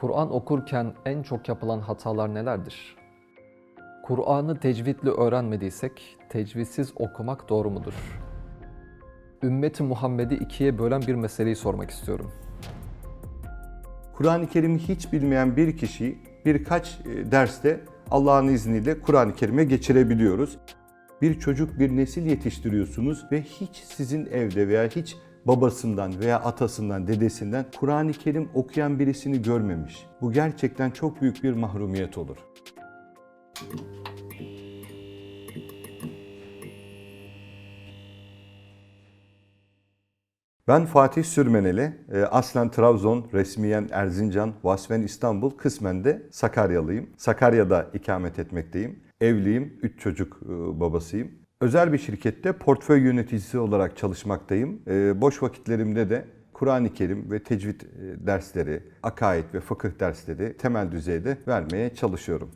Kur'an okurken en çok yapılan hatalar nelerdir? Kur'an'ı tecvidle öğrenmediysek tecvidsiz okumak doğru mudur? Ümmeti Muhammed'i ikiye bölen bir meseleyi sormak istiyorum. Kur'an-ı Kerim'i hiç bilmeyen bir kişiyi birkaç e, derste Allah'ın izniyle Kur'an-ı Kerim'e geçirebiliyoruz. Bir çocuk, bir nesil yetiştiriyorsunuz ve hiç sizin evde veya hiç babasından veya atasından, dedesinden Kur'an-ı Kerim okuyan birisini görmemiş. Bu gerçekten çok büyük bir mahrumiyet olur. Ben Fatih Sürmeneli, e, aslen Trabzon, resmiyen Erzincan, vasfen İstanbul, kısmen de Sakaryalıyım. Sakarya'da ikamet etmekteyim. Evliyim, 3 çocuk e, babasıyım. Özel bir şirkette portföy yöneticisi olarak çalışmaktayım. E, Boş vakitlerimde de Kur'an-ı Kerim ve tecvid e, dersleri, akaid ve fıkıh dersleri temel düzeyde vermeye çalışıyorum.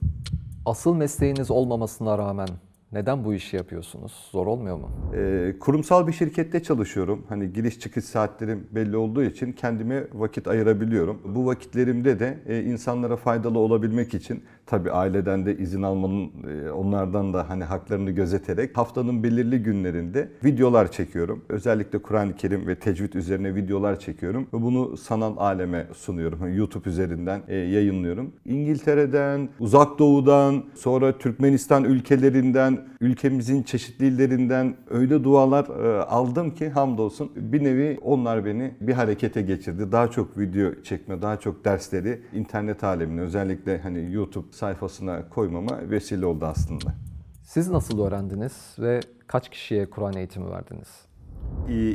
Asıl mesleğiniz olmamasına rağmen neden bu işi yapıyorsunuz? Zor olmuyor mu? Ee, kurumsal bir şirkette çalışıyorum. Hani giriş çıkış saatlerim belli olduğu için kendime vakit ayırabiliyorum. Bu vakitlerimde de e, insanlara faydalı olabilmek için tabii aileden de izin almanın e, onlardan da hani haklarını gözeterek haftanın belirli günlerinde videolar çekiyorum. Özellikle Kur'an-ı Kerim ve tecvid üzerine videolar çekiyorum ve bunu sanal aleme sunuyorum. Hani YouTube üzerinden e, yayınlıyorum. İngiltere'den, Uzak Doğu'dan, sonra Türkmenistan ülkelerinden, ülkemizin çeşitli illerinden öyle dualar e, aldım ki hamdolsun bir nevi onlar beni bir harekete geçirdi. Daha çok video çekme, daha çok dersleri internet alemine özellikle hani YouTube sayfasına koymama vesile oldu aslında. Siz nasıl öğrendiniz ve kaç kişiye Kur'an eğitimi verdiniz?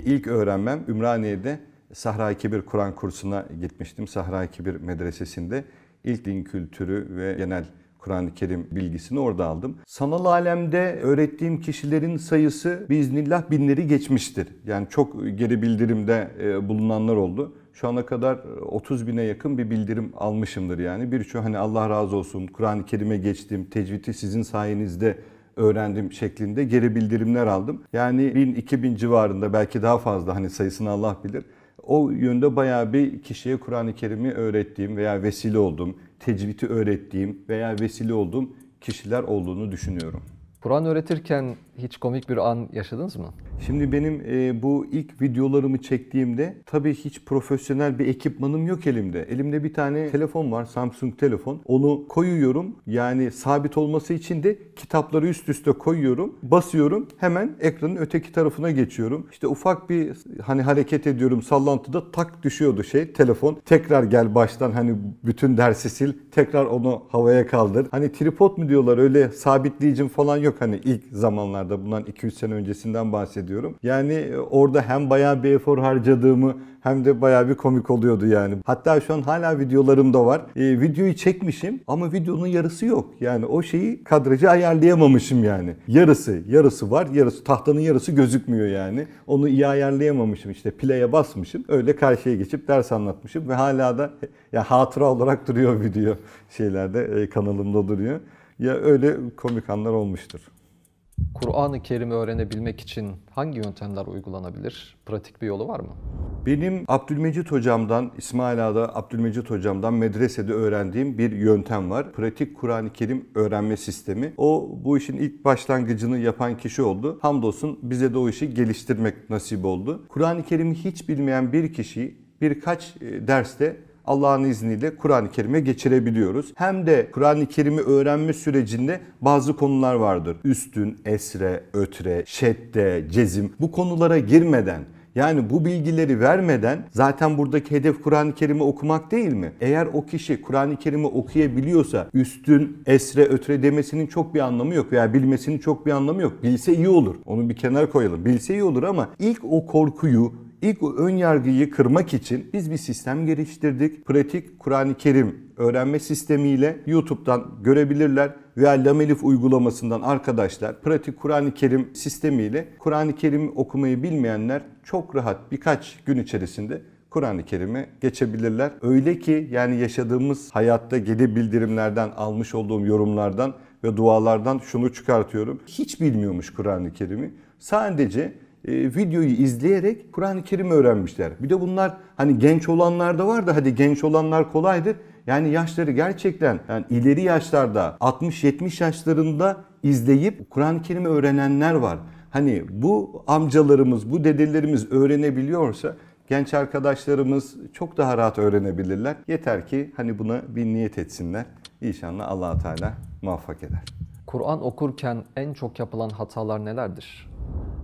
İlk öğrenmem Ümraniye'de Sahra-i Kebir Kur'an kursuna gitmiştim. Sahra-i Kebir medresesinde ilk din kültürü ve genel Kur'an-ı Kerim bilgisini orada aldım. Sanal alemde öğrettiğim kişilerin sayısı biiznillah binleri geçmiştir. Yani çok geri bildirimde e, bulunanlar oldu. Şu ana kadar 30 bine yakın bir bildirim almışımdır yani. Birçoğu hani Allah razı olsun Kur'an-ı Kerim'e geçtim, tecvidi sizin sayenizde öğrendim şeklinde geri bildirimler aldım. Yani 1000-2000 civarında belki daha fazla hani sayısını Allah bilir. O yönde bayağı bir kişiye Kur'an-ı Kerim'i öğrettiğim veya vesile olduğum, tecvidi öğrettiğim veya vesile olduğum kişiler olduğunu düşünüyorum. Kur'an öğretirken hiç komik bir an yaşadınız mı? Şimdi benim e, bu ilk videolarımı çektiğimde tabii hiç profesyonel bir ekipmanım yok elimde. Elimde bir tane telefon var, Samsung telefon. Onu koyuyorum. Yani sabit olması için de kitapları üst üste koyuyorum. Basıyorum. Hemen ekranın öteki tarafına geçiyorum. İşte ufak bir hani hareket ediyorum sallantıda tak düşüyordu şey telefon. Tekrar gel baştan hani bütün dersi sil. Tekrar onu havaya kaldır. Hani tripod mu diyorlar öyle sabitleyicim falan yok hani ilk zamanlarda bundan 2-3 sene öncesinden bahsediyorum. Yani e, orada hem bayağı bir efor harcadığımı hem de bayağı bir komik oluyordu yani. Hatta şu an hala videolarım da var. E, videoyu çekmişim ama videonun yarısı yok. Yani o şeyi kadrajı ayarlayamamışım yani. Yarısı, yarısı var, yarısı tahtanın yarısı gözükmüyor yani. Onu iyi ayarlayamamışım işte play'e basmışım. Öyle karşıya geçip ders anlatmışım ve hala da ya hatıra olarak duruyor video şeylerde e, kanalımda duruyor. Ya öyle komik anlar olmuştur. Kur'an-ı Kerim'i öğrenebilmek için hangi yöntemler uygulanabilir? Pratik bir yolu var mı? Benim Abdülmecit hocamdan, İsmail Ağa'da Abdülmecit hocamdan medresede öğrendiğim bir yöntem var. Pratik Kur'an-ı Kerim öğrenme sistemi. O bu işin ilk başlangıcını yapan kişi oldu. Hamdolsun bize de o işi geliştirmek nasip oldu. Kur'an-ı Kerim'i hiç bilmeyen bir kişiyi birkaç e, derste Allah'ın izniyle Kur'an-ı Kerim'e geçirebiliyoruz. Hem de Kur'an-ı Kerim'i öğrenme sürecinde bazı konular vardır. Üstün, esre, ötre, şedde, cezim bu konulara girmeden yani bu bilgileri vermeden zaten buradaki hedef Kur'an-ı Kerim'i okumak değil mi? Eğer o kişi Kur'an-ı Kerim'i okuyabiliyorsa üstün, esre, ötre demesinin çok bir anlamı yok veya bilmesinin çok bir anlamı yok. Bilse iyi olur. Onu bir kenara koyalım. Bilse iyi olur ama ilk o korkuyu, İlk ön yargıyı kırmak için biz bir sistem geliştirdik. Pratik Kur'an-ı Kerim öğrenme sistemiyle YouTube'dan görebilirler veya Lamelif uygulamasından arkadaşlar pratik Kur'an-ı Kerim sistemiyle Kur'an-ı Kerim okumayı bilmeyenler çok rahat birkaç gün içerisinde Kur'an-ı Kerim'e geçebilirler. Öyle ki yani yaşadığımız hayatta geri bildirimlerden almış olduğum yorumlardan ve dualardan şunu çıkartıyorum. Hiç bilmiyormuş Kur'an-ı Kerim'i. Sadece e, videoyu izleyerek Kur'an-ı Kerim öğrenmişler. Bir de bunlar hani genç olanlar da var da hadi genç olanlar kolaydır. Yani yaşları gerçekten yani ileri yaşlarda 60-70 yaşlarında izleyip Kur'an-ı Kerim'i öğrenenler var. Hani bu amcalarımız, bu dedelerimiz öğrenebiliyorsa genç arkadaşlarımız çok daha rahat öğrenebilirler. Yeter ki hani buna bir niyet etsinler. İnşallah allah Teala muvaffak eder. Kur'an okurken en çok yapılan hatalar nelerdir?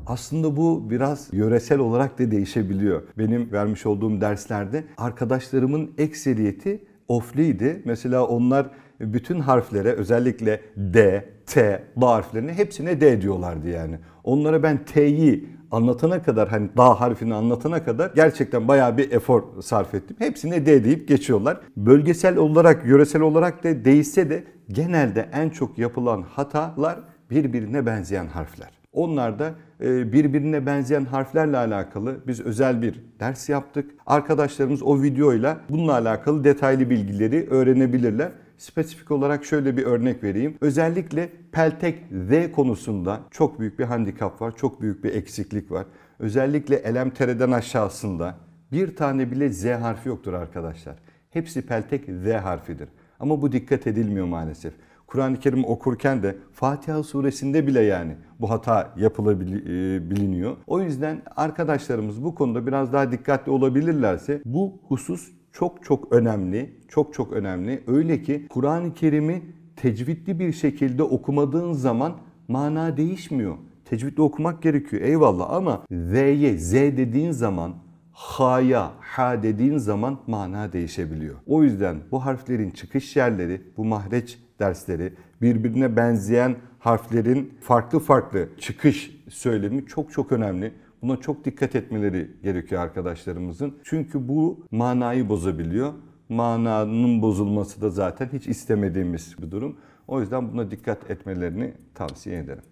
Aslında bu biraz yöresel olarak da değişebiliyor. Benim vermiş olduğum derslerde arkadaşlarımın ekseriyeti ofliydi. Mesela onlar bütün harflere özellikle D, T, D harflerini hepsine D diyorlardı yani. Onlara ben T'yi anlatana kadar hani da harfini anlatana kadar gerçekten bayağı bir efor sarf ettim. Hepsine D deyip geçiyorlar. Bölgesel olarak, yöresel olarak da değişse de genelde en çok yapılan hatalar birbirine benzeyen harfler. Onlar da birbirine benzeyen harflerle alakalı biz özel bir ders yaptık. Arkadaşlarımız o videoyla bununla alakalı detaylı bilgileri öğrenebilirler. Spesifik olarak şöyle bir örnek vereyim. Özellikle peltek Z konusunda çok büyük bir handikap var, çok büyük bir eksiklik var. Özellikle elemtereden aşağısında bir tane bile Z harfi yoktur arkadaşlar. Hepsi peltek Z harfidir. Ama bu dikkat edilmiyor maalesef. Kur'an-ı Kerim okurken de Fatiha suresinde bile yani bu hata yapılabiliyor. E, o yüzden arkadaşlarımız bu konuda biraz daha dikkatli olabilirlerse bu husus çok çok önemli. Çok çok önemli. Öyle ki Kur'an-ı Kerim'i tecvidli bir şekilde okumadığın zaman mana değişmiyor. Tecvidli okumak gerekiyor eyvallah ama Z'ye Z dediğin zaman ha'ya ha dediğin zaman mana değişebiliyor. O yüzden bu harflerin çıkış yerleri, bu mahreç dersleri, birbirine benzeyen harflerin farklı farklı çıkış söylemi çok çok önemli. Buna çok dikkat etmeleri gerekiyor arkadaşlarımızın. Çünkü bu manayı bozabiliyor. Mananın bozulması da zaten hiç istemediğimiz bir durum. O yüzden buna dikkat etmelerini tavsiye ederim.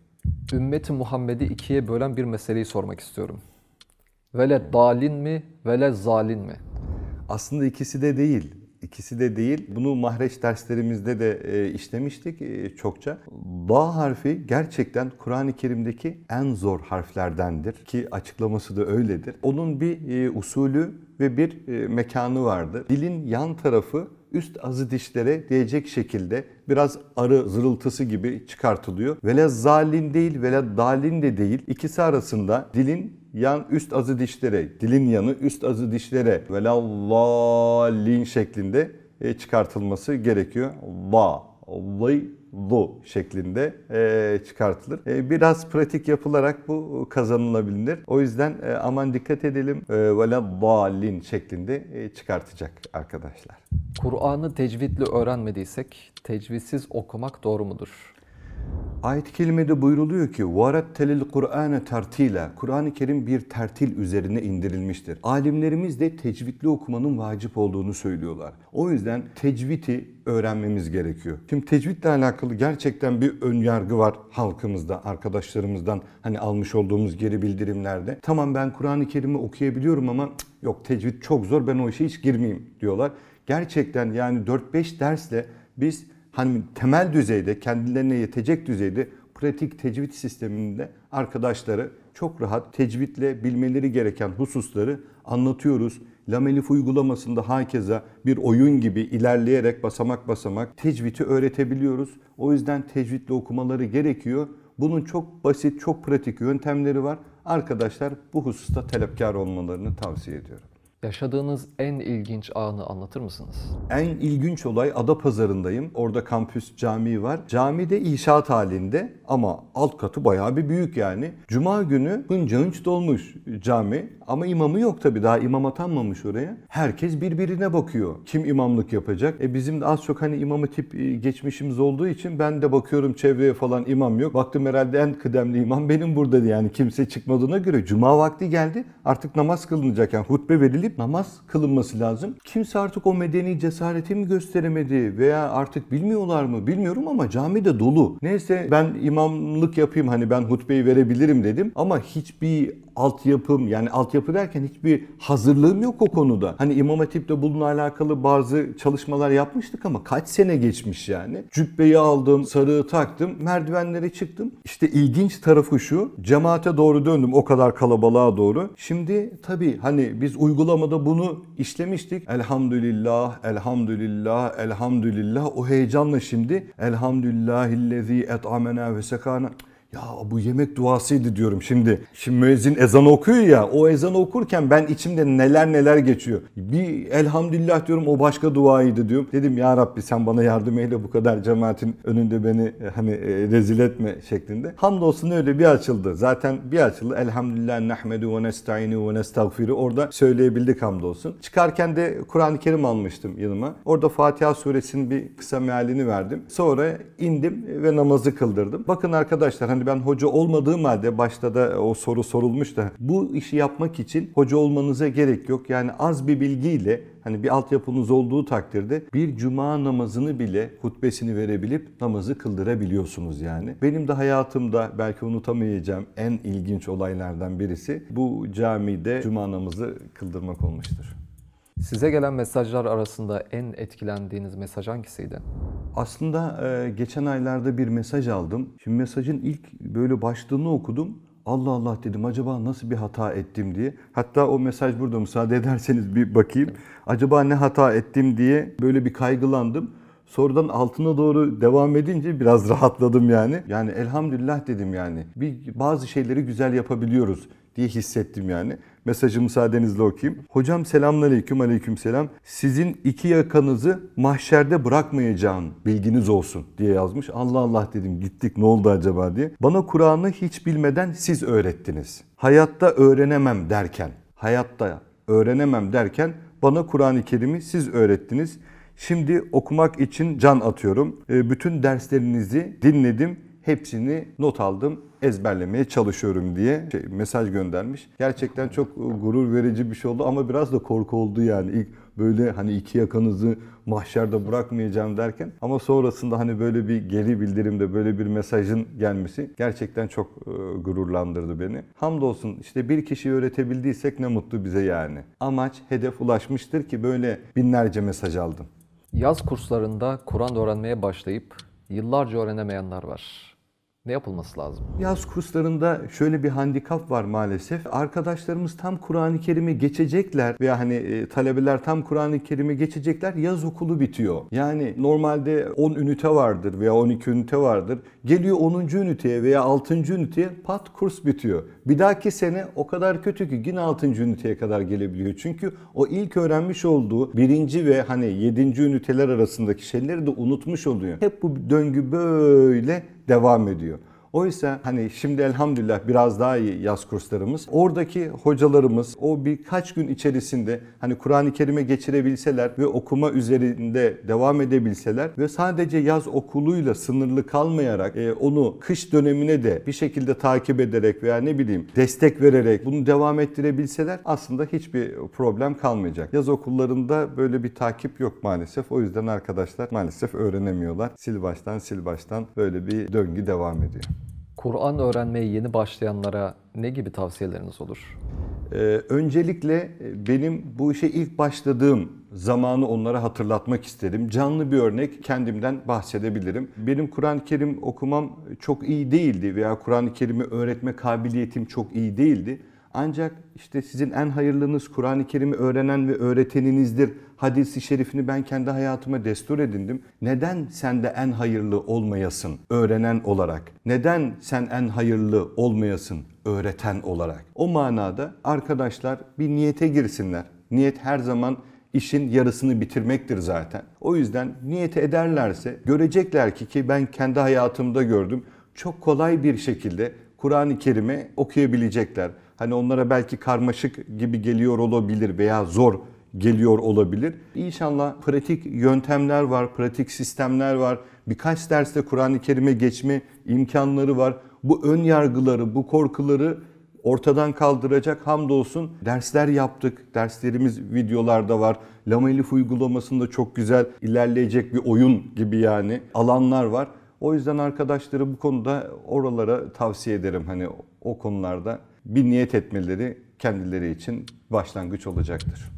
Ümmeti Muhammed'i ikiye bölen bir meseleyi sormak istiyorum. Vele dalin mi, vele zalin mi? Aslında ikisi de değil. İkisi de değil. Bunu mahreç derslerimizde de e, işlemiştik e, çokça. Da harfi gerçekten Kur'an-ı Kerim'deki en zor harflerdendir ki açıklaması da öyledir. Onun bir e, usulü ve bir mekanı vardır. Dilin yan tarafı üst azı dişlere değecek şekilde biraz arı zırıltısı gibi çıkartılıyor. Vele zalin değil, vele dalin de değil. İkisi arasında dilin yan üst azı dişlere, dilin yanı üst azı dişlere ve şeklinde e, çıkartılması gerekiyor. La, li, lu şeklinde e, çıkartılır. E, biraz pratik yapılarak bu kazanılabilir. O yüzden aman dikkat edelim ve şeklinde çıkartacak arkadaşlar. Kur'an'ı tecvidle öğrenmediysek tecvidsiz okumak doğru mudur? Ayet-i kerimede buyruluyor ki telil Kur'ane tertila. Kur'an-ı Kerim bir tertil üzerine indirilmiştir. Alimlerimiz de tecvidli okumanın vacip olduğunu söylüyorlar. O yüzden tecviti öğrenmemiz gerekiyor. Şimdi tecvidle alakalı gerçekten bir ön yargı var halkımızda, arkadaşlarımızdan hani almış olduğumuz geri bildirimlerde. Tamam ben Kur'an-ı Kerim'i okuyabiliyorum ama yok tecvid çok zor ben o işe hiç girmeyeyim diyorlar. Gerçekten yani 4-5 dersle biz hani temel düzeyde kendilerine yetecek düzeyde pratik tecvid sisteminde arkadaşları çok rahat tecvidle bilmeleri gereken hususları anlatıyoruz. Lamelif uygulamasında hakeza bir oyun gibi ilerleyerek basamak basamak tecvidi öğretebiliyoruz. O yüzden tecvidle okumaları gerekiyor. Bunun çok basit, çok pratik yöntemleri var. Arkadaşlar bu hususta talepkar olmalarını tavsiye ediyorum. Yaşadığınız en ilginç anı anlatır mısınız? En ilginç olay Adapazarı'ndayım. Orada kampüs camii var. Cami de inşaat halinde ama alt katı bayağı bir büyük yani. Cuma günü hınca hınç dolmuş cami ama imamı yok tabi daha imam atanmamış oraya. Herkes birbirine bakıyor. Kim imamlık yapacak? E bizim de az çok hani imamı tip e, geçmişimiz olduğu için ben de bakıyorum çevreye falan imam yok. Baktım herhalde en kıdemli imam benim burada yani kimse çıkmadığına göre cuma vakti geldi. Artık namaz kılınacak yani hutbe verilip namaz kılınması lazım. Kimse artık o medeni cesareti mi gösteremedi veya artık bilmiyorlar mı bilmiyorum ama cami de dolu. Neyse ben imamlık yapayım hani ben hutbeyi verebilirim dedim ama hiçbir altyapım yani altyapı derken hiçbir hazırlığım yok o konuda. Hani İmam Hatip'te bununla alakalı bazı çalışmalar yapmıştık ama kaç sene geçmiş yani. Cübbeyi aldım, sarığı taktım, merdivenlere çıktım. İşte ilginç tarafı şu, cemaate doğru döndüm o kadar kalabalığa doğru. Şimdi tabii hani biz uygulama ortalamada bunu işlemiştik. Elhamdülillah, elhamdülillah, elhamdülillah. O heyecanla şimdi elhamdülillahillezî et'amena ve sekana. Ya bu yemek duasıydı diyorum şimdi. Şimdi müezzin ezan okuyor ya o ezanı okurken ben içimde neler neler geçiyor. Bir elhamdülillah diyorum o başka duaydı diyorum. Dedim ya Rabbi sen bana yardım eyle bu kadar cemaatin önünde beni e, hani e, rezil etme şeklinde. Hamdolsun öyle bir açıldı. Zaten bir açıldı. Elhamdülillah nehmedu ve nesta'inu ve nestağfiru orada söyleyebildik hamdolsun. Çıkarken de Kur'an-ı Kerim almıştım yanıma. Orada Fatiha suresinin bir kısa mealini verdim. Sonra indim ve namazı kıldırdım. Bakın arkadaşlar hani ben hoca olmadığım halde başta da o soru sorulmuş da bu işi yapmak için hoca olmanıza gerek yok. Yani az bir bilgiyle hani bir altyapınız olduğu takdirde bir cuma namazını bile hutbesini verebilip namazı kıldırabiliyorsunuz yani. Benim de hayatımda belki unutamayacağım en ilginç olaylardan birisi bu camide cuma namazı kıldırmak olmuştur. Size gelen mesajlar arasında en etkilendiğiniz mesaj hangisiydi? Aslında e, geçen aylarda bir mesaj aldım. Şimdi mesajın ilk böyle başlığını okudum. Allah Allah dedim acaba nasıl bir hata ettim diye. Hatta o mesaj burada müsaade ederseniz bir bakayım. Acaba ne hata ettim diye böyle bir kaygılandım. Sonradan altına doğru devam edince biraz rahatladım yani. Yani elhamdülillah dedim yani. Bir bazı şeyleri güzel yapabiliyoruz diye hissettim yani. Mesajı müsaadenizle okuyayım. Hocam selamünaleyküm aleyküm selam. Sizin iki yakanızı mahşerde bırakmayacağım bilginiz olsun diye yazmış. Allah Allah dedim gittik ne oldu acaba diye. Bana Kur'an'ı hiç bilmeden siz öğrettiniz. Hayatta öğrenemem derken, hayatta öğrenemem derken bana Kur'an-ı Kerim'i siz öğrettiniz. Şimdi okumak için can atıyorum. E, Bütün derslerinizi dinledim. Hepsini not aldım, ezberlemeye çalışıyorum diye şey, mesaj göndermiş. Gerçekten çok e, gurur verici bir şey oldu ama biraz da korku oldu yani. İlk böyle hani iki yakanızı mahşerde bırakmayacağım derken ama sonrasında hani böyle bir geri bildirimde böyle bir mesajın gelmesi gerçekten çok e, gururlandırdı beni. Hamdolsun işte bir kişiyi öğretebildiysek ne mutlu bize yani. Amaç hedef ulaşmıştır ki böyle binlerce mesaj aldım. Yaz kurslarında Kur'an öğrenmeye başlayıp yıllarca öğrenemeyenler var. Ne yapılması lazım? Yaz kurslarında şöyle bir handikap var maalesef. Arkadaşlarımız tam Kur'an-ı Kerim'i geçecekler veya hani e, talebeler tam Kur'an-ı Kerim'i geçecekler. Yaz okulu bitiyor. Yani normalde 10 ünite vardır veya 12 ünite vardır. Geliyor 10. üniteye veya 6. üniteye pat kurs bitiyor. Bir dahaki sene o kadar kötü ki yine 6. üniteye kadar gelebiliyor. Çünkü o ilk öğrenmiş olduğu birinci ve hani 7. üniteler arasındaki şeyleri de unutmuş oluyor. Hep bu döngü böyle devam ediyor. Oysa hani şimdi elhamdülillah biraz daha iyi yaz kurslarımız. Oradaki hocalarımız o birkaç gün içerisinde hani Kur'an-ı Kerim'e geçirebilseler ve okuma üzerinde devam edebilseler ve sadece yaz okuluyla sınırlı kalmayarak e, onu kış dönemine de bir şekilde takip ederek veya ne bileyim destek vererek bunu devam ettirebilseler aslında hiçbir problem kalmayacak. Yaz okullarında böyle bir takip yok maalesef. O yüzden arkadaşlar maalesef öğrenemiyorlar. Sil baştan sil baştan böyle bir döngü devam ediyor. Kur'an öğrenmeye yeni başlayanlara ne gibi tavsiyeleriniz olur? Ee, öncelikle e, benim bu işe ilk başladığım zamanı onlara hatırlatmak istedim. Canlı bir örnek kendimden bahsedebilirim. Benim Kur'an-ı Kerim okumam çok iyi değildi veya Kur'an-ı Kerim'i öğretme kabiliyetim çok iyi değildi. Ancak işte sizin en hayırlınız Kur'an-ı Kerim'i öğrenen ve öğreteninizdir. Hadisi şerifini ben kendi hayatıma destur edindim. Neden sen de en hayırlı olmayasın öğrenen olarak? Neden sen en hayırlı olmayasın öğreten olarak? O manada arkadaşlar bir niyete girsinler. Niyet her zaman işin yarısını bitirmektir zaten. O yüzden niyet ederlerse görecekler ki ki ben kendi hayatımda gördüm. Çok kolay bir şekilde Kur'an-ı Kerim'i okuyabilecekler. Hani onlara belki karmaşık gibi geliyor olabilir veya zor geliyor olabilir. İnşallah pratik yöntemler var, pratik sistemler var. Birkaç derste Kur'an-ı Kerim'e geçme imkanları var. Bu ön yargıları, bu korkuları ortadan kaldıracak hamdolsun dersler yaptık. Derslerimiz videolarda var. Lama Elif uygulamasında çok güzel ilerleyecek bir oyun gibi yani alanlar var. O yüzden arkadaşları bu konuda oralara tavsiye ederim. Hani o konularda bir niyet etmeleri kendileri için başlangıç olacaktır.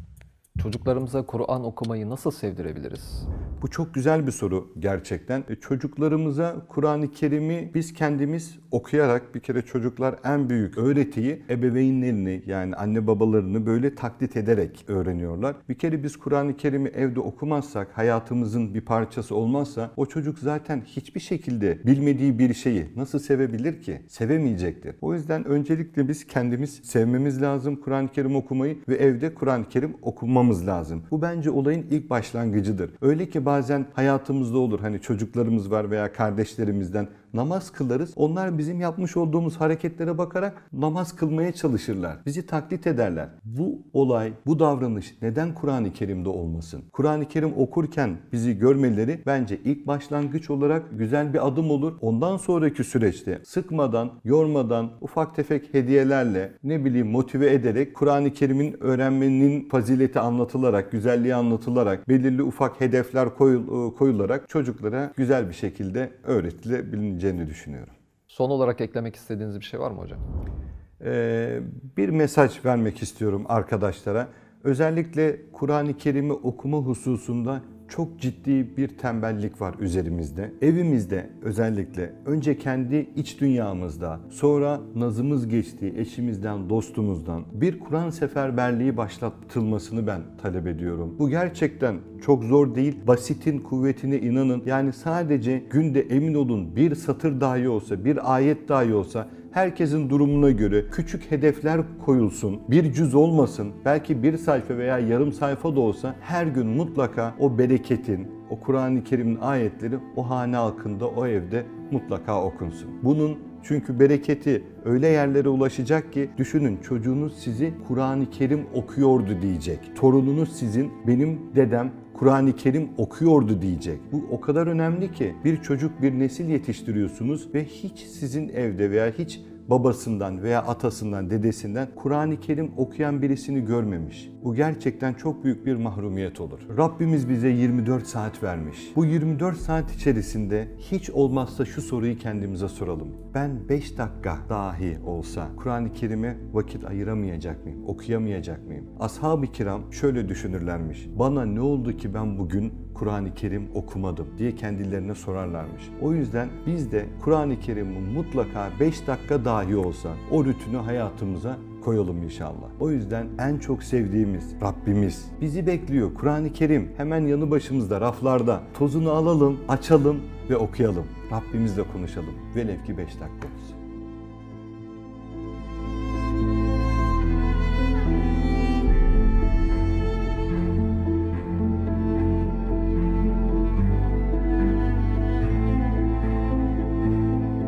Çocuklarımıza Kur'an okumayı nasıl sevdirebiliriz? Bu çok güzel bir soru gerçekten. E, Çocuklarımıza Kur'an-ı Kerim'i biz kendimiz okuyarak bir kere çocuklar en büyük öğretiyi ebeveynlerini yani anne babalarını böyle taklit ederek öğreniyorlar. Bir kere biz Kur'an-ı Kerim'i evde okumazsak, hayatımızın bir parçası olmazsa o çocuk zaten hiçbir şekilde bilmediği bir şeyi nasıl sevebilir ki? Sevemeyecektir. O yüzden öncelikle biz kendimiz sevmemiz lazım Kur'an-ı Kerim okumayı ve evde Kur'an-ı Kerim okumamız lazım. Bu bence olayın ilk başlangıcıdır. Öyle ki bazen hayatımızda olur hani çocuklarımız var veya kardeşlerimizden namaz kılarız. Onlar bizim yapmış olduğumuz hareketlere bakarak namaz kılmaya çalışırlar. Bizi taklit ederler. Bu olay, bu davranış neden Kur'an-ı Kerim'de olmasın? Kur'an-ı Kerim okurken bizi görmeleri bence ilk başlangıç olarak güzel bir adım olur. Ondan sonraki süreçte sıkmadan, yormadan, ufak tefek hediyelerle ne bileyim motive ederek Kur'an-ı Kerim'in öğrenmenin fazileti anlatılarak, güzelliği anlatılarak, belirli ufak hedefler koyul- koyularak çocuklara güzel bir şekilde öğretilebileceğini düşünüyorum. Son olarak eklemek istediğiniz bir şey var mı hocam? Ee, bir mesaj vermek istiyorum arkadaşlara. Özellikle Kur'an-ı Kerim'i okuma hususunda çok ciddi bir tembellik var üzerimizde. Evimizde özellikle önce kendi iç dünyamızda, sonra nazımız geçtiği eşimizden, dostumuzdan bir Kur'an seferberliği başlatılmasını ben talep ediyorum. Bu gerçekten çok zor değil. Basitin kuvvetine inanın. Yani sadece günde emin olun bir satır dahi olsa, bir ayet dahi olsa herkesin durumuna göre küçük hedefler koyulsun. Bir cüz olmasın. Belki bir sayfa veya yarım sayfa da olsa her gün mutlaka o bereketin, o Kur'an-ı Kerim'in ayetleri o hane halkında, o evde mutlaka okunsun. Bunun çünkü bereketi öyle yerlere ulaşacak ki düşünün çocuğunuz sizi Kur'an-ı Kerim okuyordu diyecek. Torununuz sizin benim dedem Kur'an-ı Kerim okuyordu diyecek. Bu o kadar önemli ki bir çocuk bir nesil yetiştiriyorsunuz ve hiç sizin evde veya hiç babasından veya atasından, dedesinden Kur'an-ı Kerim okuyan birisini görmemiş. Bu gerçekten çok büyük bir mahrumiyet olur. Rabbimiz bize 24 saat vermiş. Bu 24 saat içerisinde hiç olmazsa şu soruyu kendimize soralım. Ben 5 dakika dahi olsa Kur'an-ı Kerim'e vakit ayıramayacak mıyım? Okuyamayacak mıyım? Ashab-ı kiram şöyle düşünürlermiş. Bana ne oldu ki ben bugün Kur'an-ı Kerim okumadım diye kendilerine sorarlarmış. O yüzden biz de Kur'an-ı Kerim'i mutlaka 5 dakika dahi olsa o rutini hayatımıza koyalım inşallah. O yüzden en çok sevdiğimiz Rabbimiz bizi bekliyor. Kur'an-ı Kerim hemen yanı başımızda raflarda. Tozunu alalım, açalım ve okuyalım. Rabbimizle konuşalım. Velev ki 5 dakika olsun.